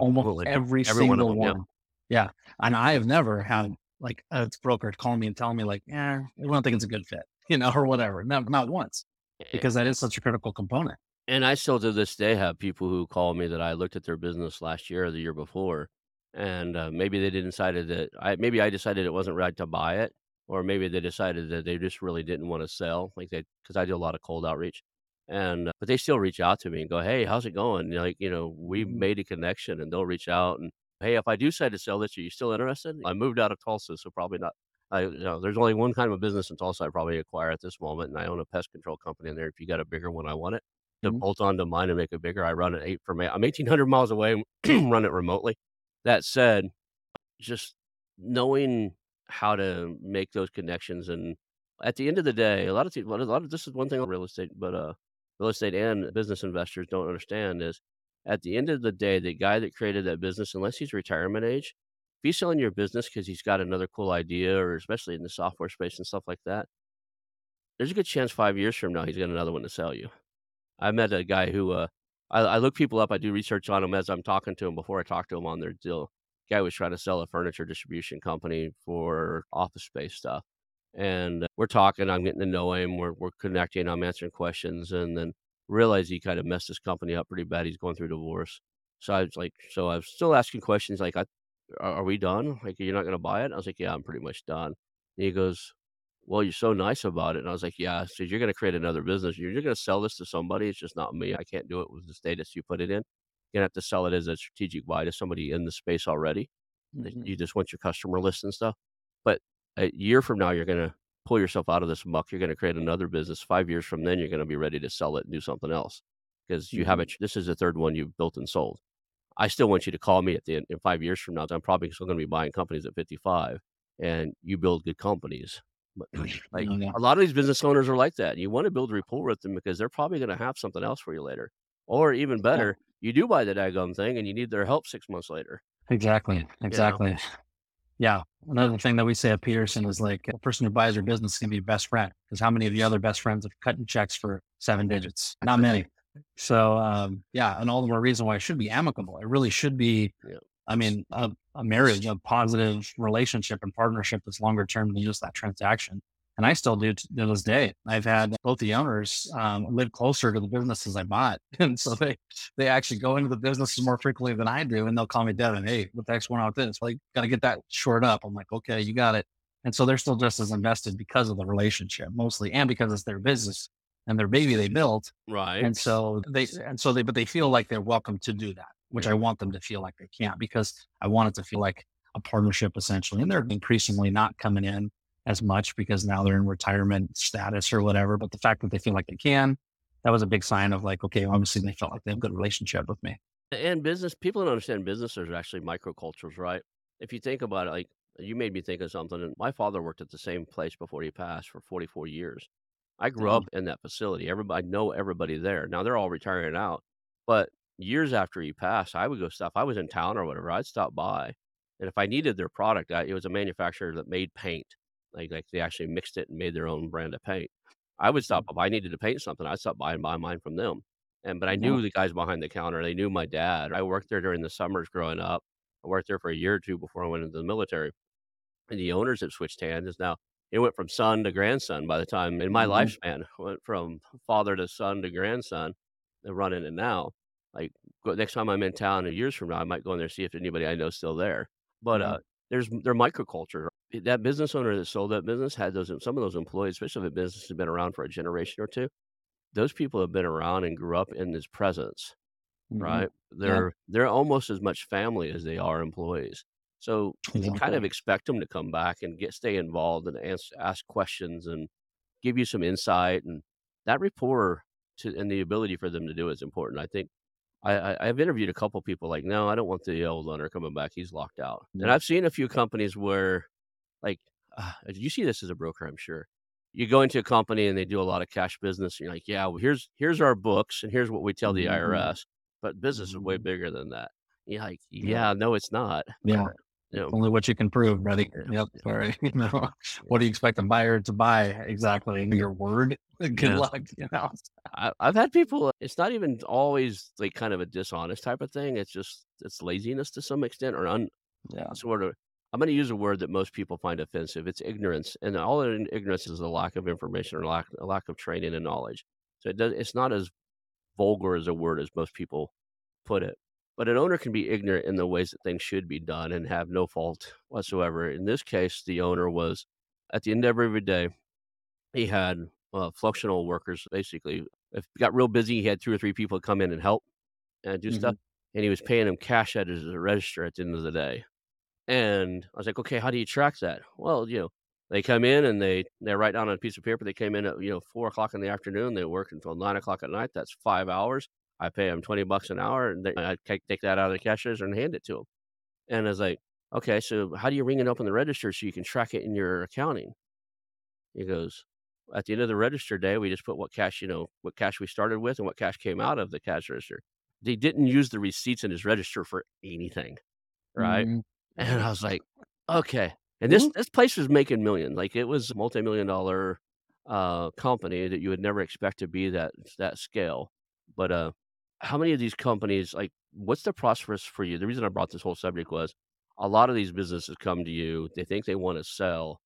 almost Absolutely. every, Every one of single them, one. yeah. Yeah. And I have never had like a broker calling me and telling me like, yeah, we don't think it's a good fit, [laughs] you know, or whatever. Not, not once, because that is such a critical component. And I still to this day have people who call me that I looked at their business last year or the year before, and uh, maybe they decided that I maybe I decided it wasn't right to buy it, or maybe they decided that they just really didn't want to sell, like they because I do a lot of cold outreach, and but they still reach out to me and go, hey, how's it going? Like you know, we Mhm. made a connection, and they'll reach out and hey, if I do decide to sell this, are you still interested? I moved out of Tulsa, so probably not. I you know, there's only one kind of a business in Tulsa I probably acquire at this moment, and I own a pest control company in there. If you got a bigger one, I want it to Mhm. bolt onto mine and make it bigger. I run it eight from eight. I'm 1,800 miles away, [clears throat] run it remotely. That said, just knowing how to make those connections and at the end of the day, a lot of people, a lot of this is one thing on real estate, but uh, real estate and business investors don't understand is at the end of the day, the guy that created that business, unless he's retirement age, if he's selling your business because he's got another cool idea, or especially in the software space and stuff like that, there's a good chance five years from now he's got another one to sell you. I met a guy who uh, I, I look people up. I do research on them as I'm talking to them before I talk to them on their deal. Guy was trying to sell a furniture distribution company for office space stuff, and we're talking. I'm getting to know him. We're we're connecting. I'm answering questions, and then realize he kind of messed his company up pretty bad. He's going through divorce. So I was like, so I was still asking questions like, I, are, are we done? Like, you're not going to buy it? I was like, yeah, I'm pretty much done. And he goes, well, you're so nice about it. And I was like, yeah, so you're going to create another business. You're, you're going to sell this to somebody. It's just not me. I can't do it with the status you put it in. To have to sell it as a strategic buy to somebody in the space already. Mhm. You just want your customer list and stuff. But a year from now, you're going to pull yourself out of this muck. You're going to create another business. Five years from then, you're going to be ready to sell it and do something else because you have Mhm. it. This is the third one you've built and sold. I still want you to call me at the end in five years from now. I'm probably still going to be buying companies at 55, and you build good companies. But [clears throat] [sniffs] like Oh, yeah. a lot of these business owners are like that. You want to build a rapport with them because they're probably going to have something else for you later, or even better, you do buy the daggum thing and you need their help six months later. Exactly. Exactly. Yeah. Another thing that we say at Peterson is like the person who buys your business can be your best friend because how many of the other best friends have cut in checks for seven digits? Not many. So um, yeah, and all the more reason why it should be amicable. It really should be. Yeah. I mean, a, a, marriage, a positive relationship and partnership that's longer term than just that transaction. And I still do to this day. I've had both the owners um, live closer to the businesses I bought, [laughs] and so they they actually go into the businesses more frequently than I do, and they'll call me Devin. Hey, what the heck's going on with this? Like, got to get that short up. I'm like, okay, you got it. And so they're still just as invested because of the relationship, mostly, and because it's their business and their baby they built. Right. And so they and so they but they feel like they're welcome to do that, which yeah. I want them to feel like they can't because I want it to feel like a partnership essentially. And they're increasingly not coming in as much because now they're in retirement status or whatever. But the fact that they feel like they can, that was a big sign of like, okay, obviously they felt like they have a good relationship with me. And business people don't understand business are actually microcultures, right? If you think about it, like you made me think of something. And my father worked at the same place before he passed for 44 years. I grew mm-hmm. up in that facility. Everybody I know everybody there. Now they're all retiring out. But years after he passed, I would go stuff. I was in town or whatever. I'd stop by. And if I needed their product, I, it was a manufacturer that made paint. Like like they actually mixed it and made their own brand of paint. I would stop mm-hmm. if I needed to paint something. I'd stop by and buy mine from them. And but I knew the guys behind the counter. They knew my dad. I worked there during the summers growing up. I worked there for a year or two before I went into the military. And the owners have switched hands. Now it went from son to grandson by the time in my mm-hmm. lifespan [laughs] went from father to son to grandson and running it now like next time i'm in town in years from now i might go in there and see if anybody i know is still there but mm-hmm. uh there's they're microculture that business owner that sold that business had those some of those employees especially if a business has been around for a generation or two those people have been around and grew up in his presence mm-hmm. right they're yeah. they're almost as much family as they are employees so [laughs] you kind of expect them to come back and get stay involved and ask, ask questions and give you some insight and that rapport to and the ability for them to do it is important. I think I, I have interviewed a couple people like, no, I don't want the old owner coming back. He's locked out. Yeah. And I've seen a few companies where, like, uh, you see this as a broker, I'm sure. You go into a company and they do a lot of cash business. And you're like, yeah, well, here's here's our books and here's what we tell the mm-hmm. IRS. But business is way mm-hmm. bigger than that. You're like, yeah, no, it's not. Yeah. [laughs] Yeah. Only what you can prove, [laughs] buddy. Yep. Sorry. [laughs] You know, what do you expect a buyer to buy exactly? Your word. Good yeah. luck. You know. I, have had people. It's not even always like kind of a dishonest type of thing. It's just it's laziness to some extent, or un. Yeah. Sort of. I'm going to use a word that most people find offensive. It's ignorance, and all ignorance is a lack of information or lack a lack of training and knowledge. So it does. It's not as vulgar as a word as most people put it. But an owner can be ignorant in the ways that things should be done and have no fault whatsoever. In this case, the owner was at the end of every day, he had uh, functional workers basically. If he got real busy, he had two or three people come in and help and do mm-hmm. stuff. And he was paying them cash at his register at the end of the day. And I was like, okay, how do you track that? Well, you know, they come in and they they write down on a piece of paper. They came in at you know four o'clock in the afternoon. They work until nine o'clock at night. That's five hours. I pay them 20 bucks an hour and they, I take that out of the cash register and hand it to them. And I was like, okay, so how do you ring it up in the register so you can track it in your accounting? He goes, at the end of the register day, we just put what cash, you know, what cash we started with and what cash came out of the cash register. They didn't use the receipts in his register for anything. Right. Mm-hmm. And I was like, okay. And this, mm-hmm. this place was making millions. Like it was a multi-million dollar uh company that you would never expect to be that that scale. But uh how many of these companies like what's the process for you? The reason I brought this whole subject was a lot of these businesses come to you, they think they want to sell,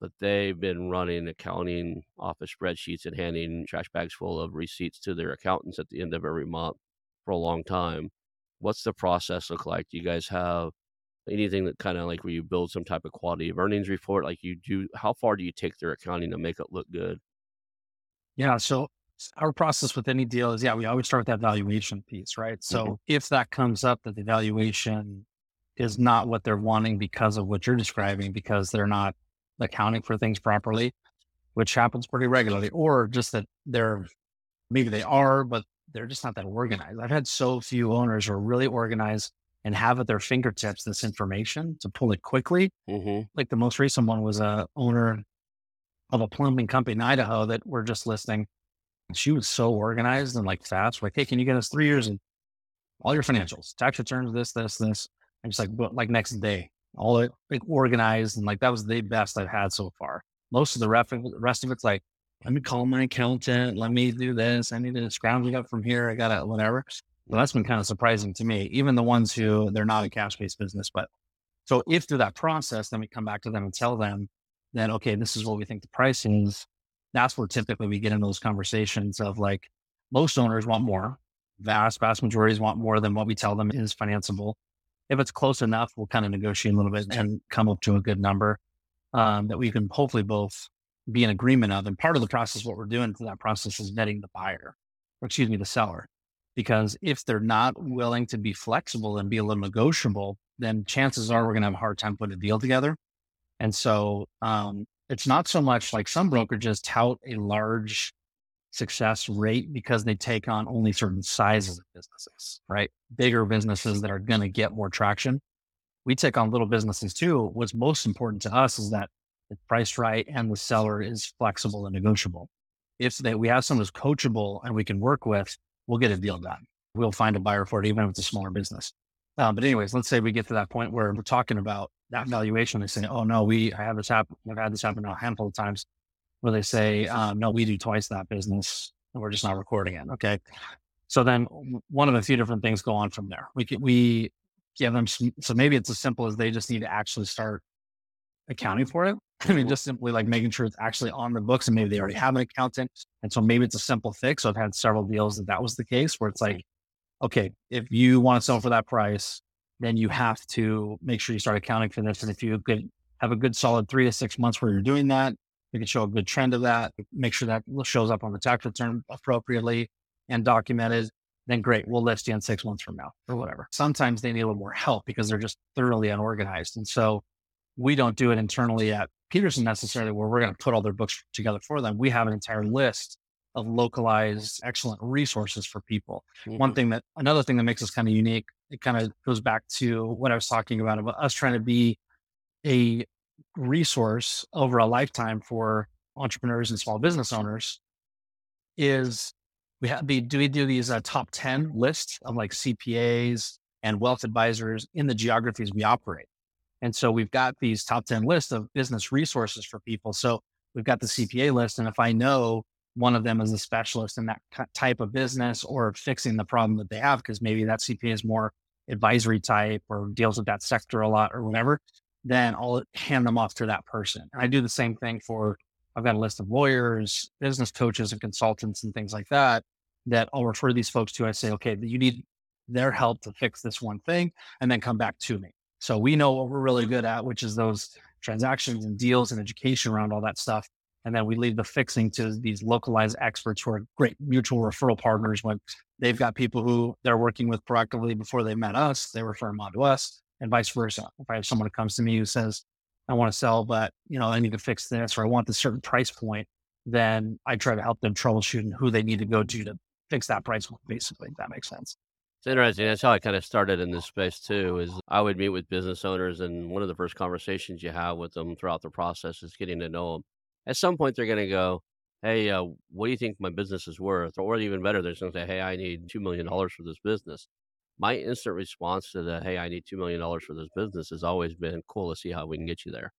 but they've been running accounting office spreadsheets and handing trash bags full of receipts to their accountants at the end of every month for a long time. What's the process look like? Do you guys have anything that kind of like where you build some type of quality of earnings report? Like you do, how far do you take their accounting to make it look good? Yeah. So our process with any deal is yeah, we always start with that valuation piece, right? So mm-hmm. if that comes up that the valuation is not what they're wanting because of what you're describing, because they're not accounting for things properly, which happens pretty regularly, or just that they're maybe they are, but they're just not that organized. I've had so few owners who are really organized and have at their fingertips this information to pull it quickly. Mm-hmm. Like the most recent one was a owner of a plumbing company in Idaho that we're just listing she was so organized and like fast. Like, hey, can you get us three years and all your financials, tax returns, this, this, this, and just like like next day. all it like, organized. And like that was the best I've had so far. Most of the rest of, rest of it's like, let me call my accountant. Let me do this. I need to scrounge it up from here. I got to whatever. That's been kind of surprising to me. Even the ones who they're not a cash based business, but so if through that process, then we come back to them and tell them that, okay, this is what we think the price is. That's where typically we get in those conversations of like most owners want more. Vast, vast majorities want more than what we tell them is financeable. If it's close enough, we'll kind of negotiate a little bit and come up to a good number um, that we can hopefully both be in agreement of. And part of the process, what we're doing through that process is vetting the buyer, or excuse me, the seller. Because if they're not willing to be flexible and be a little negotiable, then chances are we're going to have a hard time putting a deal together. And so um, it's not so much like some brokerages tout a large success rate because they take on only certain sizes of businesses, right? Bigger businesses that are going to get more traction. We take on little businesses too. What's most important to us is that it's priced right and the seller is flexible and negotiable. If they, we have someone who's coachable and we can work with, we'll get a deal done. We'll find a buyer for it, even if it's a smaller business. Um, but anyways, let's say we get to that point where we're talking about that valuation. They say, "Oh no, we I have this happen. I've had this happen a handful of times." Where they say, um, "No, we do twice that business, and we're just not recording it." Okay, so then one of a few different things go on from there. We can, we give them some, so maybe it's as simple as they just need to actually start accounting for it. [laughs] I mean, just simply like making sure it's actually on the books, and maybe they already have an accountant, and so maybe it's a simple fix. So I've had several deals that that was the case, where it's like okay, if you want to sell for that price, then you have to make sure you start accounting for this. And if you could have a good solid three to six months where you're doing that, you can show a good trend of that, make sure that shows up on the tax return appropriately and documented, then great, we'll list you in six months from now or whatever. Sometimes they need a little more help because they're just thoroughly unorganized. And so we don't do it internally at Peterson necessarily where we're going to put all their books together for them. We have an entire list of localized excellent resources for people. Mm-hmm. One thing that another thing that makes us kind of unique, it kind of goes back to what I was talking about about us trying to be a resource over a lifetime for entrepreneurs and small business owners is we have the do we do these uh, top 10 lists of like CPAs and wealth advisors in the geographies we operate. And so we've got these top 10 lists of business resources for people. So we've got the CPA list. And if I know one of them is a specialist in that type of business or fixing the problem that they have because maybe that CPA is more advisory type or deals with that sector a lot or whatever, then I'll hand them off to that person. And I do the same thing for I've got a list of lawyers, business coaches, and consultants and things like that that I'll refer these folks to. I say, okay, you need their help to fix this one thing and then come back to me. So we know what we're really good at, which is those transactions and deals and education around all that stuff. And then we leave the fixing to these localized experts who are great mutual referral partners when they've got people who they're working with proactively before they met us, they refer them on to us and vice versa. If I have someone who comes to me who says, I want to sell, but you know, I need to fix this or I want this certain price point, then I try to help them troubleshoot and who they need to go to to fix that price point, basically, if that makes sense. It's interesting. That's how I kind of started in this space too. Is I would meet with business owners, and one of the first conversations you have with them throughout the process is getting to know them at some point they're going to go, Hey, uh, what do you think my business is worth? Or even better, they're going to say, Hey, I need $2 million for this business. My instant response to the, Hey, I need $2 million for this business has always been cool. Let's see how we can get you there.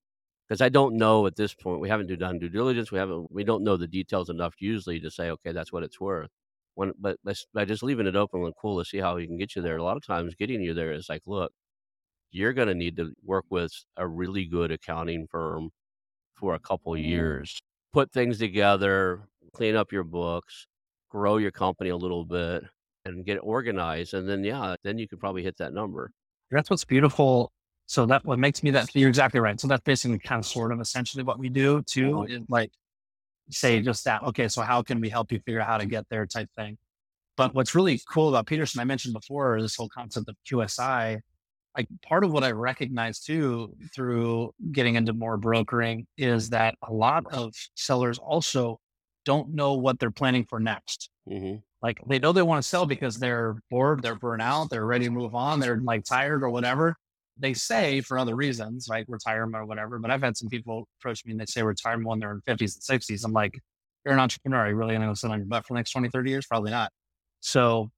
Because I don't know at this point, we haven't done due diligence. We haven't, we don't know the details enough usually to say, okay, that's what it's worth. When, but by just leaving it open and cool to see how we can get you there, a lot of times getting you there is like, look, you're going to need to work with a really good accounting firm for a couple mm-hmm. years. Put things together, clean up your books, grow your company a little bit, and get organized. And then, yeah, then you could probably hit that number. That's what's beautiful. So that what makes me that you're exactly right. So that's basically kind of sort of essentially what we do too. Uh-huh. Is like say just that. Okay, so how can we help you figure out how to get there type thing. But what's really cool about Peterson, I mentioned before, this whole concept of QSI like part of what I recognize too through getting into more brokering is that a lot of sellers also don't know what they're planning for next. Mm-hmm. Like they know they want to sell because they're bored, they're burnt out, they're ready to move on, they're like tired or whatever. They say for other reasons, like retirement or whatever. But I've had some people approach me and they say retirement when they're in 50s and 60s. I'm like, you're an entrepreneur. Are you really going to sit on your butt for the next 20, 30 years? Probably not. So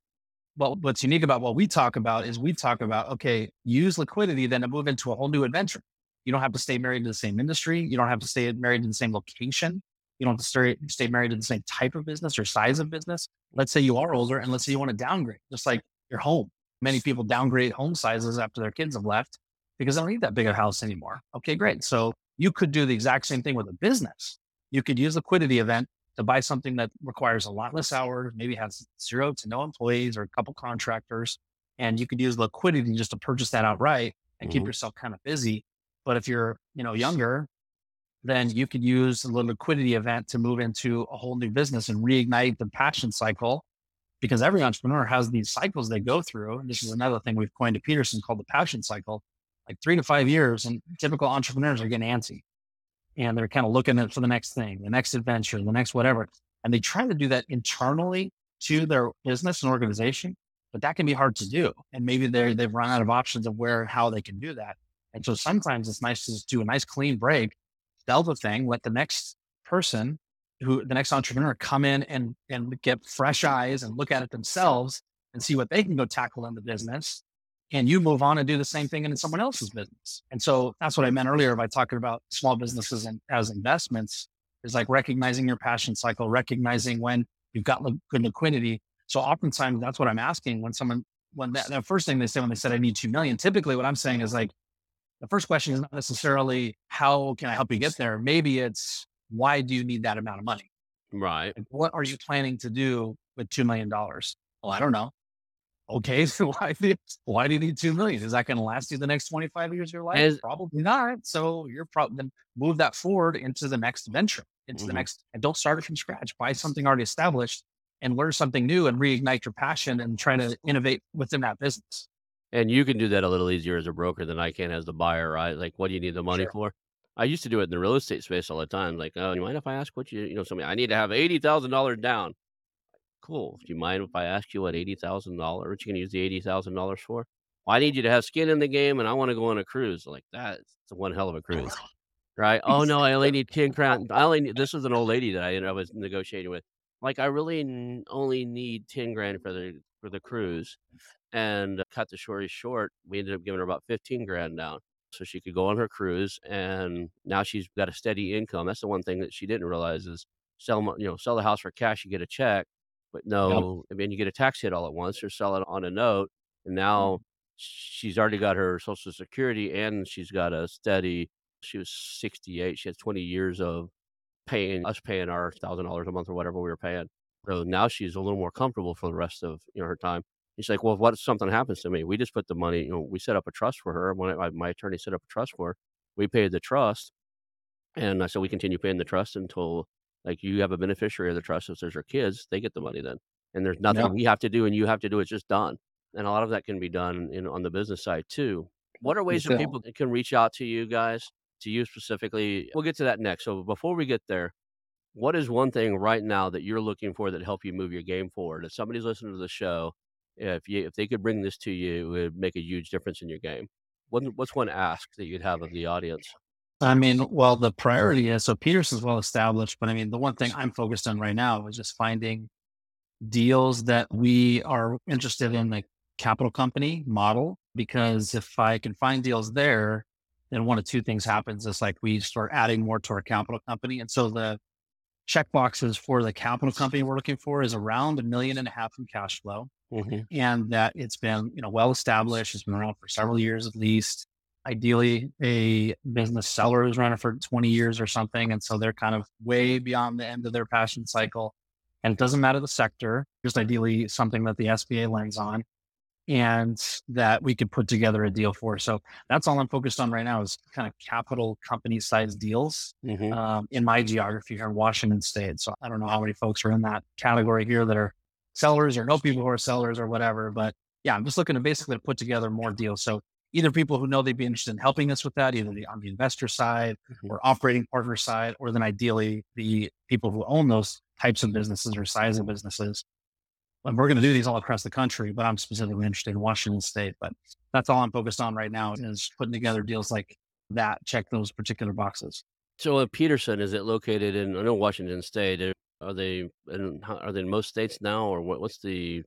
Well, what's unique about what we talk about is we talk about, okay, use liquidity then to move into a whole new adventure. You don't have to stay married to the same industry. You don't have to stay married to the same location. You don't have to stay, stay married to the same type of business or size of business. Let's say you are older and let's say you want to downgrade, just like your home. Many people downgrade home sizes after their kids have left because they don't need that big a house anymore. Okay, great. So you could do the exact same thing with a business. You could use liquidity event to buy something that requires a lot less hours, maybe has zero to no employees or a couple contractors. And you could use liquidity just to purchase that outright and mm-hmm. keep yourself kind of busy. But if you're, you know, younger, then you could use the liquidity event to move into a whole new business and reignite the passion cycle because every entrepreneur has these cycles they go through. And this is another thing we've coined to Peterson called the passion cycle, like three to five years. And typical entrepreneurs are getting antsy and they're kind of looking for the next thing, the next adventure, the next whatever. And they try to do that internally to their business and organization, but that can be hard to do. And maybe they they've run out of options of where how they can do that. And so sometimes it's nice to just do a nice clean break, sell the thing, let the next person who the next entrepreneur come in and and get fresh eyes and look at it themselves and see what they can go tackle in the business and you move on and do the same thing in someone else's business. And so that's what I meant earlier by talking about small businesses and as investments is like recognizing your passion cycle, recognizing when you've got good liquidity. So oftentimes that's what I'm asking when someone, when that, the first thing they say when they said I need 2 million, typically what I'm saying is like, the first question is not necessarily how can I help you get there? Maybe it's why do you need that amount of money? Right. Like, what are you planning to do with $2 million? Well, I don't know. Okay, [laughs] so why do you, why do you need two million? Is that going to last you the next twenty five years of your life? As, probably not. So you're probably then move that forward into the next venture, into mm-hmm. the next, and don't start it from scratch. Buy something already established and learn something new and reignite your passion and trying to innovate within that business. And you can do that a little easier as a broker than I can as the buyer, right? Like, what do you need the money sure. for? I used to do it in the real estate space all the time. Like, oh, you mind if I ask what you, you know, something? I need to have eighty thousand dollars down cool. Do you mind if I ask you what eighty thousand dollars? What you can use the eighty thousand dollars for? Well, I need you to have skin in the game, and I want to go on a cruise. Like that, it's one hell of a cruise, [laughs] right? Oh no, I only need ten grand. I only need, this was an old lady that I, I was negotiating with. Like I really only need ten grand for the for the cruise, and cut the story short, we ended up giving her about fifteen grand down so she could go on her cruise and now she's got a steady income that's the one thing that she didn't realize is sell you know sell the house for cash you get a check but no, yep. I mean, you get a tax hit all at once or sell it on a note. And mm-hmm. now she's already got her social security and she's got a steady, she was 68. She has 20 years of paying us paying our thousand dollars a month or whatever we were paying. So now she's a little more comfortable for the rest of you know her time. She's like, well, what if something happens to me? We just put the money, you know, we set up a trust for her. When I, my attorney set up a trust for her, we paid the trust, and I said we continue paying the trust until like you have a beneficiary of the trust. If there's your kids, they get the money then. And there's nothing we have to do and you have to do. It's just done. And a lot of that can be done in, on the business side too. What are ways that people can reach out to you guys, to you specifically? We'll get to that next. So before we get there, what is one thing right now that you're looking for that help you move your game forward? If somebody's listening to the show, if you if they could bring this to you, it would make a huge difference in your game. What, what's one ask that you'd have of the audience? I mean, well, the priority is so Peterson's well established, but I mean, the one thing I'm focused on right now is just finding deals that we are interested in, like capital company model. Because if I can find deals there, then one of two things happens. It's like we start adding more to our capital company. And so the check boxes for the capital company we're looking for is around a million and a half in cash flow. Mm-hmm. And that it's been, you know, well established. It's been around for several years at least ideally a business seller who's running for 20 years or something. And so they're kind of way beyond the end of their passion cycle. And it doesn't matter the sector, just ideally something that the SBA lends on and that we could put together a deal for. So that's all I'm focused on right now is kind of capital company size deals mm-hmm. um, in my geography here in Washington state. So I don't know how many folks are in that category here that are sellers or know people who are sellers or whatever, but yeah, I'm just looking to basically put together more deals. So either people who know they'd be interested in helping us with that, either the, on the investor side mm-hmm. or operating partner side, or then ideally the people who own those types of businesses or size of businesses. And we're going to do these all across the country, but I'm specifically interested in Washington State. But that's all I'm focused on right now is putting together deals like that, check those particular boxes. So, uh, Peterson, is it located in? I know Washington State. Are they in? Are they in most states now, or what, what's the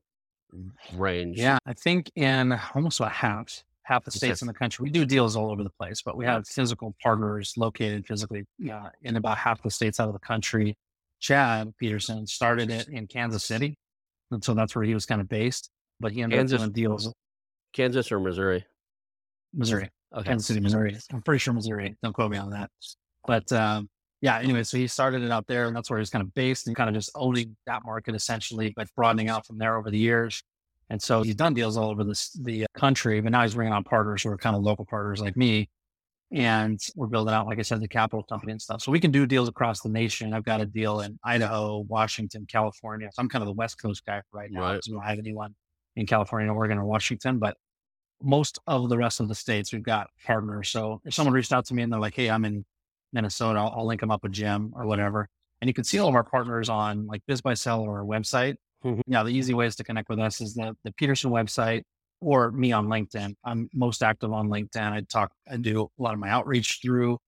range? Yeah, I think in almost about half half the states in the country. We do deals all over the place, but we have physical partners located physically uh, in about half the states out of the country. Chad Peterson started it in Kansas City, and so that's where he was kind of based. But he ended Kansas- up doing deals Kansas or Missouri? Missouri. Okay. Kansas City, Missouri. I'm pretty sure Missouri. Don't quote me on that. But um, yeah, anyway, so he started it out there, and that's where he's kind of based and kind of just owning that market essentially, but broadening out from there over the years. And so he's done deals all over this, the uh, country, but now he's bringing on partners who are kind of local partners like me. And we're building out, like I said, the capital company and stuff. So we can do deals across the nation. I've got a deal in Idaho, Washington, California. So I'm kind of the West Coast guy right now. Right. So we don't have anyone in California, Oregon, or Washington, but most of the rest of the states, we've got partners. So if someone reached out to me and they're like, "Hey, I'm in Minnesota," I'll, I'll link them up with Jim or whatever. And you can see all of our partners on like BizBuySell or our website. Mhm. Yeah, the easy ways to connect with us is the the Peterson website or me on LinkedIn. I'm most active on LinkedIn. I talk, I do a lot of my outreach through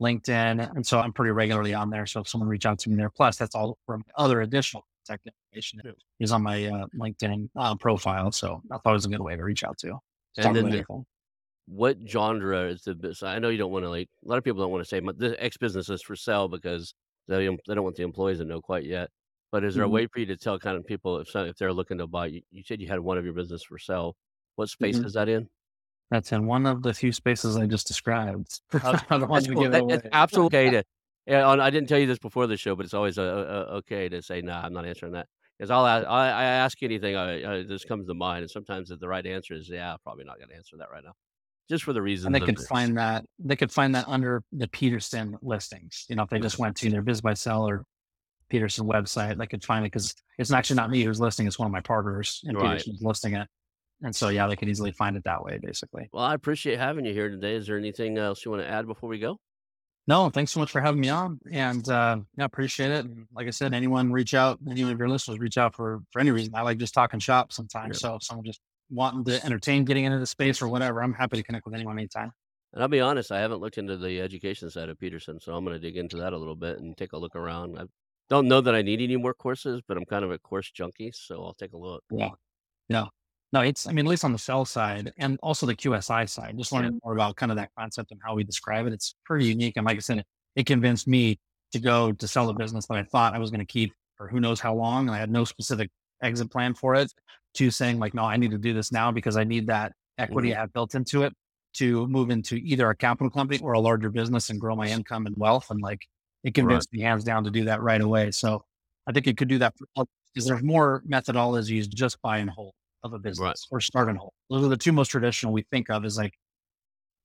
LinkedIn, and so I'm pretty regularly on there. So if someone reach out to me there, plus that's all from other additional contact information Yeah. is on my uh, LinkedIn uh, profile. So that's always a good way to reach out to. And then the-. What genre is the business? I know you don't want to like. A lot of people don't want to say "My- the X business is for sale because they they don't want the employees to know quite yet. But is there Mhm. a way for you to tell kind of people if some, if they're looking to buy? You, you said you had one of your business for sale. What space Mhm. is that in? That's in one of the few spaces I just described. [laughs] I don't want to cool. give it away. It's absolutely okay to. Yeah, I didn't tell you this before the show, but it's always uh, uh, okay to say, "No, I'm not answering that." Because I'll ask, I, I ask anything I, I, this comes to mind, and sometimes the right answer is, "Yeah, I'm probably not going to answer that right now," just for the reason. and they could find that they could find that under the Peterson listings. You know, if they just went to their BizBuySell or Peterson website, they could find it because it's actually not me who's listing; it's one of my partners, and Right. Peterson's listing it. And so, yeah, they could easily find it that way, basically. Well, I appreciate having you here today. Is there anything else you want to add before we go? No, thanks so much for having me on, and uh, yeah, appreciate it. And like I said, anyone reach out, any of your listeners reach out for for any reason. I like just talking shop sometimes. Yeah. So if someone just wanting to entertain getting into the space or whatever, I'm happy to connect with anyone anytime. And I'll be honest, I haven't looked into the education side of Peterson, so I'm going to dig into that a little bit and take a look around. I don't know that I need any more courses, but I'm kind of a course junkie, so I'll take a look. Yeah. Yeah. No, it's, I mean, at least on the sell side and also the QSI side, just learning more about kind of that concept and how we describe it. It's pretty unique. And like I said, it, it convinced me to go to sell a business that I thought I was going to keep for who knows how long. And I had no specific exit plan for it to saying like, no, I need to do this now because I need that equity mm-hmm. I have built into it to move into either a capital company or a larger business and grow my income and wealth. And like it convinced me hands down to do that right away. So I think it could do that because there's more methodologies just buy and hold of a business or start and hold. Those are the two most traditional we think of is like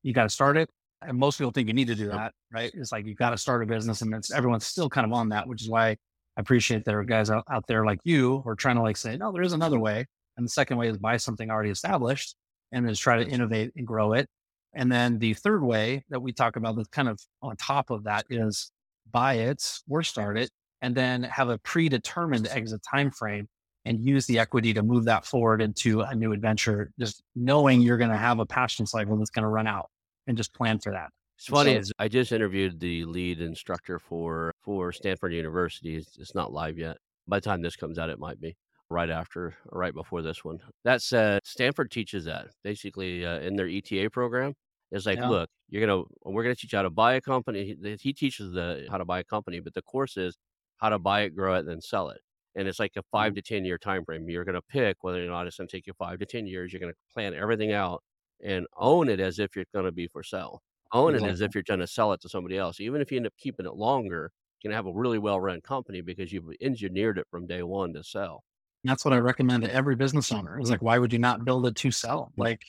you got to start it. And most people think you need to do that, right? It's like you got to start a business and it's everyone's still kind of on that, which is why I appreciate there are guys out, out there like you who are trying to like say, no, there is another way. And the second way is buy something already established and is try to innovate and grow it. And then the third way that we talk about that's kind of on top of that is buy it or start it and then have a predetermined exit time frame and use the equity to move that forward into a new adventure, just knowing you're going to have a passion cycle that's going to run out and just plan for that. It's funny. So- is I just interviewed the lead instructor for for Stanford University. It's, it's not live yet. By the time this comes out, it might be right after or right before this one. That said, Stanford teaches that basically uh, in their ETA program. It's like, Yeah. look, you're gonna we're gonna teach you how to buy a company. He, he teaches the how to buy a company, but the course is how to buy it, grow it, then sell it. And it's like a 5 to ten year time frame. You're gonna pick whether or not it's gonna take you five to ten years. You're gonna plan everything out and own it as if you're gonna be for sale own it as if you're trying to sell it to somebody else. Even if you end up keeping it longer, you can have a really well run company because you've engineered it from day one to sell. That's what I recommend to every business owner. Is like, why would you not build it to sell? Like,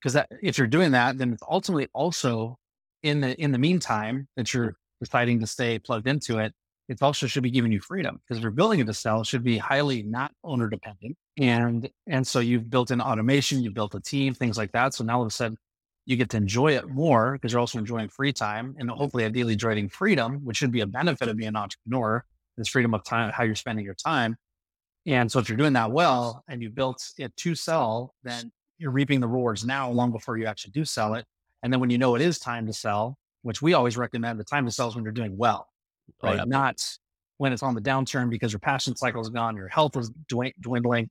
because that if you're doing that, then it's ultimately also in the in the meantime that you're deciding to stay plugged into it. It also should be giving you freedom because if you're building it to sell, it should be highly not owner dependent. And and so you've built in automation, you've built a team, things like that. So now all of a sudden you get to enjoy it more because you're also enjoying free time and hopefully ideally enjoying freedom, which should be a benefit of being an entrepreneur, is freedom of time, how you're spending your time. And so if you're doing that well and you built it to sell, then you're reaping the rewards now long before you actually do sell it. And then when you know it is time to sell, which we always recommend, the time to sell is when you're doing well, Oh, right? yeah. Not when it's on the downturn because your passion cycle is gone, your health is dwindling,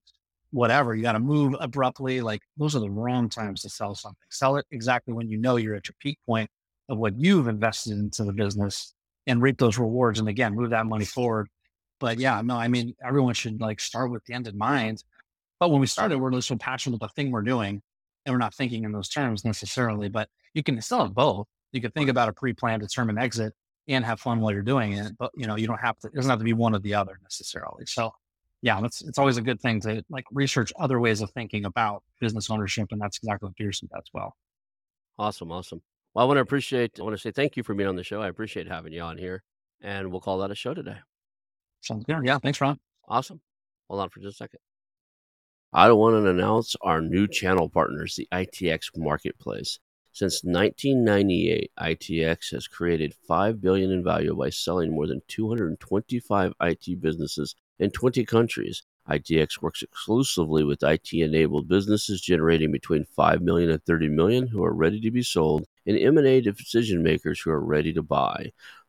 whatever. You got to move abruptly. Like those are the wrong times to sell something. Sell it exactly when you know you're at your peak point of what you've invested into the business and reap those rewards. And again, move that money forward. But yeah, no, I mean, everyone should like start with the end in mind. But when we started, we're just so passionate about the thing we're doing and we're not thinking in those terms necessarily, but you can still have both. You can think about a pre-planned determined exit and have fun while you're doing it. But you know, you don't have to, it doesn't have to be one or the other necessarily. So yeah, that's it's always a good thing to like research other ways of thinking about business ownership. And that's exactly what Peterson does well. Awesome, awesome. Well, I want to appreciate I want to say thank you for being on the show. I appreciate having you on here. And we'll call that a show today. Sounds good. Yeah. Thanks, Ron. Awesome. Hold on for just a second. I want to announce our new channel partners, the ITX Marketplace. Since 1998, ITX has created 5 billion in value by selling more than 225 IT businesses in 20 countries. ITX works exclusively with IT-enabled businesses generating between 5 million and 30 million who are ready to be sold and M&A decision makers who are ready to buy.